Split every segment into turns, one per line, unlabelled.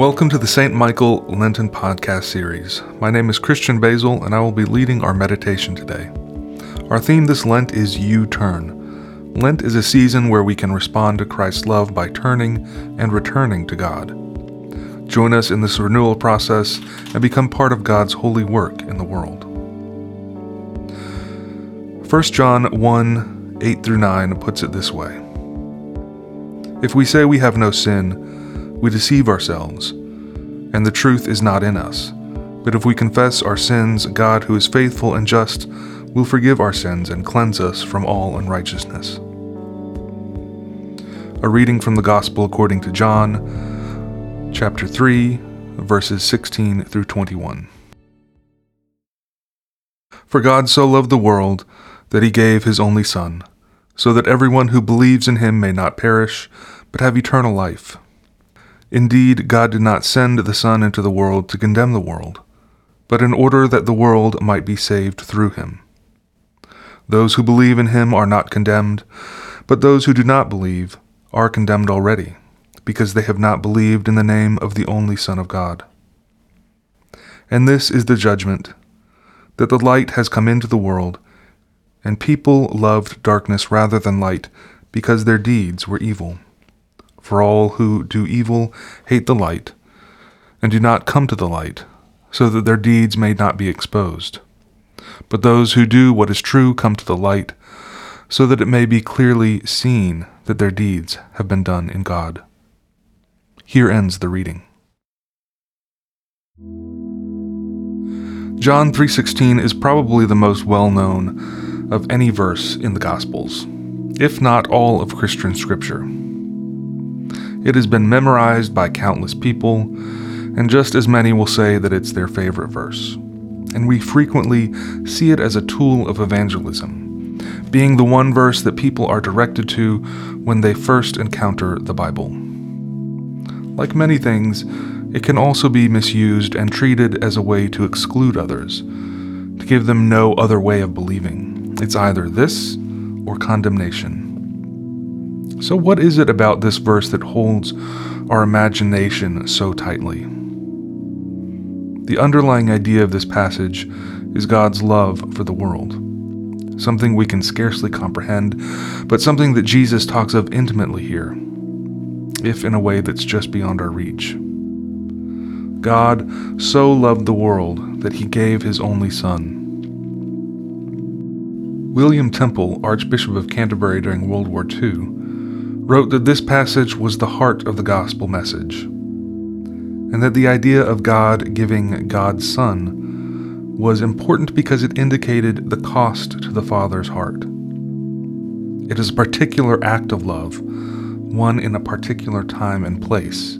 Welcome to the St. Michael Lenten podcast series. My name is Christian Basil, and I will be leading our meditation today. Our theme this Lent is U Turn. Lent is a season where we can respond to Christ's love by turning and returning to God. Join us in this renewal process and become part of God's holy work in the world. 1 John 1 8 through 9 puts it this way If we say we have no sin, we deceive ourselves, and the truth is not in us. But if we confess our sins, God, who is faithful and just, will forgive our sins and cleanse us from all unrighteousness. A reading from the Gospel according to John, chapter 3, verses 16 through 21. For God so loved the world that he gave his only Son, so that everyone who believes in him may not perish, but have eternal life. Indeed, God did not send the Son into the world to condemn the world, but in order that the world might be saved through him. Those who believe in him are not condemned, but those who do not believe are condemned already, because they have not believed in the name of the only Son of God. And this is the judgment that the light has come into the world, and people loved darkness rather than light, because their deeds were evil. For all who do evil hate the light, and do not come to the light, so that their deeds may not be exposed. But those who do what is true come to the light, so that it may be clearly seen that their deeds have been done in God. Here ends the reading. John 3:16 is probably the most well-known of any verse in the Gospels, if not all of Christian scripture. It has been memorized by countless people, and just as many will say that it's their favorite verse. And we frequently see it as a tool of evangelism, being the one verse that people are directed to when they first encounter the Bible. Like many things, it can also be misused and treated as a way to exclude others, to give them no other way of believing. It's either this or condemnation. So, what is it about this verse that holds our imagination so tightly? The underlying idea of this passage is God's love for the world, something we can scarcely comprehend, but something that Jesus talks of intimately here, if in a way that's just beyond our reach. God so loved the world that he gave his only Son. William Temple, Archbishop of Canterbury during World War II, wrote that this passage was the heart of the gospel message, and that the idea of God giving God's Son was important because it indicated the cost to the Father's heart. It is a particular act of love, one in a particular time and place,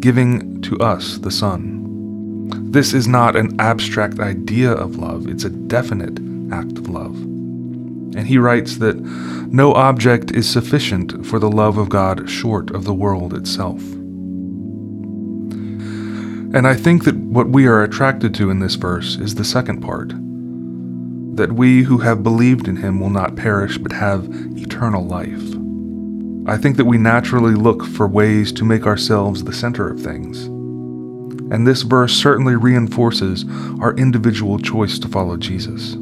giving to us the Son. This is not an abstract idea of love, it's a definite act of love. And he writes that no object is sufficient for the love of God short of the world itself. And I think that what we are attracted to in this verse is the second part that we who have believed in him will not perish but have eternal life. I think that we naturally look for ways to make ourselves the center of things. And this verse certainly reinforces our individual choice to follow Jesus.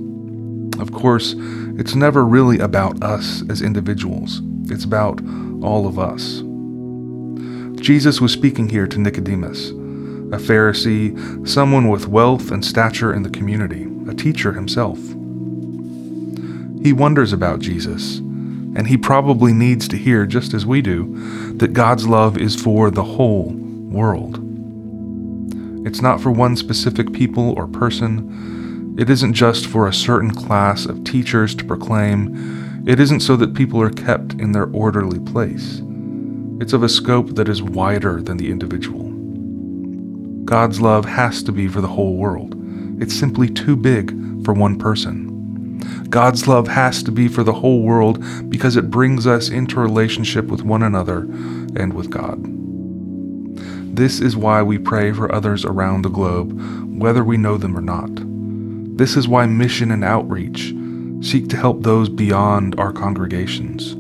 Of course, it's never really about us as individuals, it's about all of us. Jesus was speaking here to Nicodemus, a Pharisee, someone with wealth and stature in the community, a teacher himself. He wonders about Jesus, and he probably needs to hear, just as we do, that God's love is for the whole world. It's not for one specific people or person, it isn't just for a certain class of teachers to proclaim. It isn't so that people are kept in their orderly place. It's of a scope that is wider than the individual. God's love has to be for the whole world. It's simply too big for one person. God's love has to be for the whole world because it brings us into relationship with one another and with God. This is why we pray for others around the globe, whether we know them or not. This is why mission and outreach seek to help those beyond our congregations.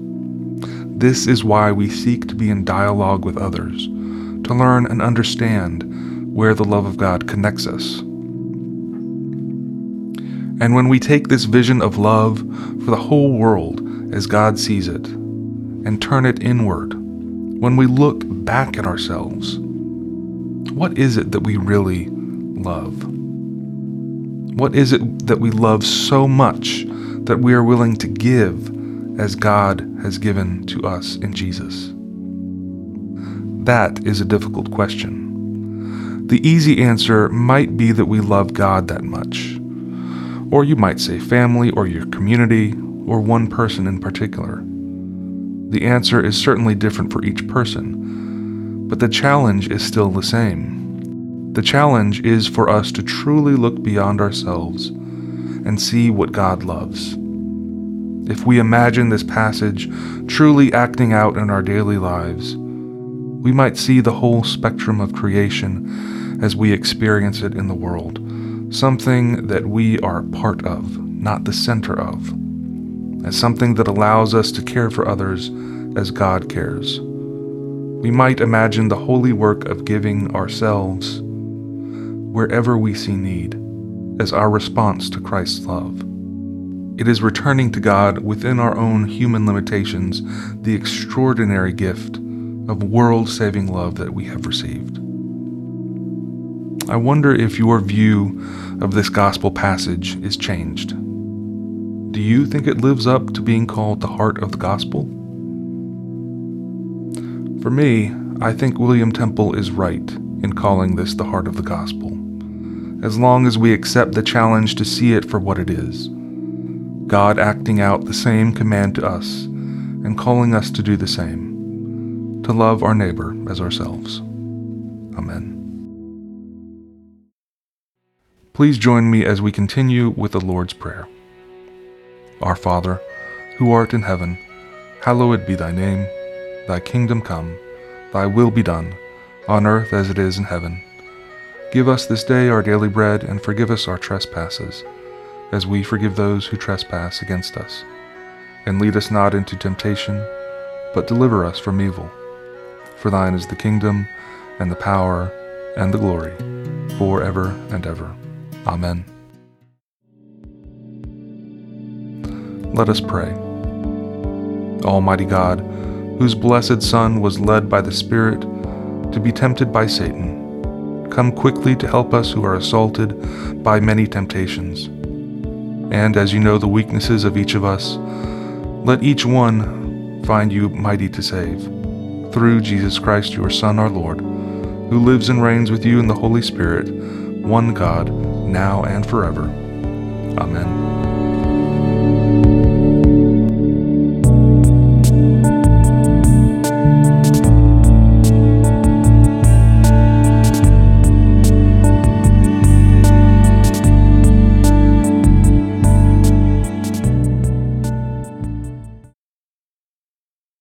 This is why we seek to be in dialogue with others, to learn and understand where the love of God connects us. And when we take this vision of love for the whole world as God sees it and turn it inward, when we look back at ourselves, what is it that we really love? What is it that we love so much that we are willing to give as God has given to us in Jesus? That is a difficult question. The easy answer might be that we love God that much. Or you might say family or your community or one person in particular. The answer is certainly different for each person, but the challenge is still the same. The challenge is for us to truly look beyond ourselves and see what God loves. If we imagine this passage truly acting out in our daily lives, we might see the whole spectrum of creation as we experience it in the world, something that we are part of, not the center of, as something that allows us to care for others as God cares. We might imagine the holy work of giving ourselves wherever we see need as our response to Christ's love. It is returning to God within our own human limitations the extraordinary gift of world saving love that we have received. I wonder if your view of this gospel passage is changed. Do you think it lives up to being called the heart of the gospel? For me, I think William Temple is right in calling this the heart of the gospel, as long as we accept the challenge to see it for what it is God acting out the same command to us and calling us to do the same, to love our neighbor as ourselves. Amen. Please join me as we continue with the Lord's Prayer. Our Father, who art in heaven, hallowed be thy name. Thy kingdom come, thy will be done, on earth as it is in heaven. Give us this day our daily bread, and forgive us our trespasses, as we forgive those who trespass against us. And lead us not into temptation, but deliver us from evil. For thine is the kingdom, and the power, and the glory, for ever and ever. Amen. Let us pray. Almighty God, whose blessed Son was led by the Spirit to be tempted by Satan, come quickly to help us who are assaulted by many temptations. And as you know the weaknesses of each of us, let each one find you mighty to save. Through Jesus Christ, your Son, our Lord, who lives and reigns with you in the Holy Spirit, one God, now and forever. Amen.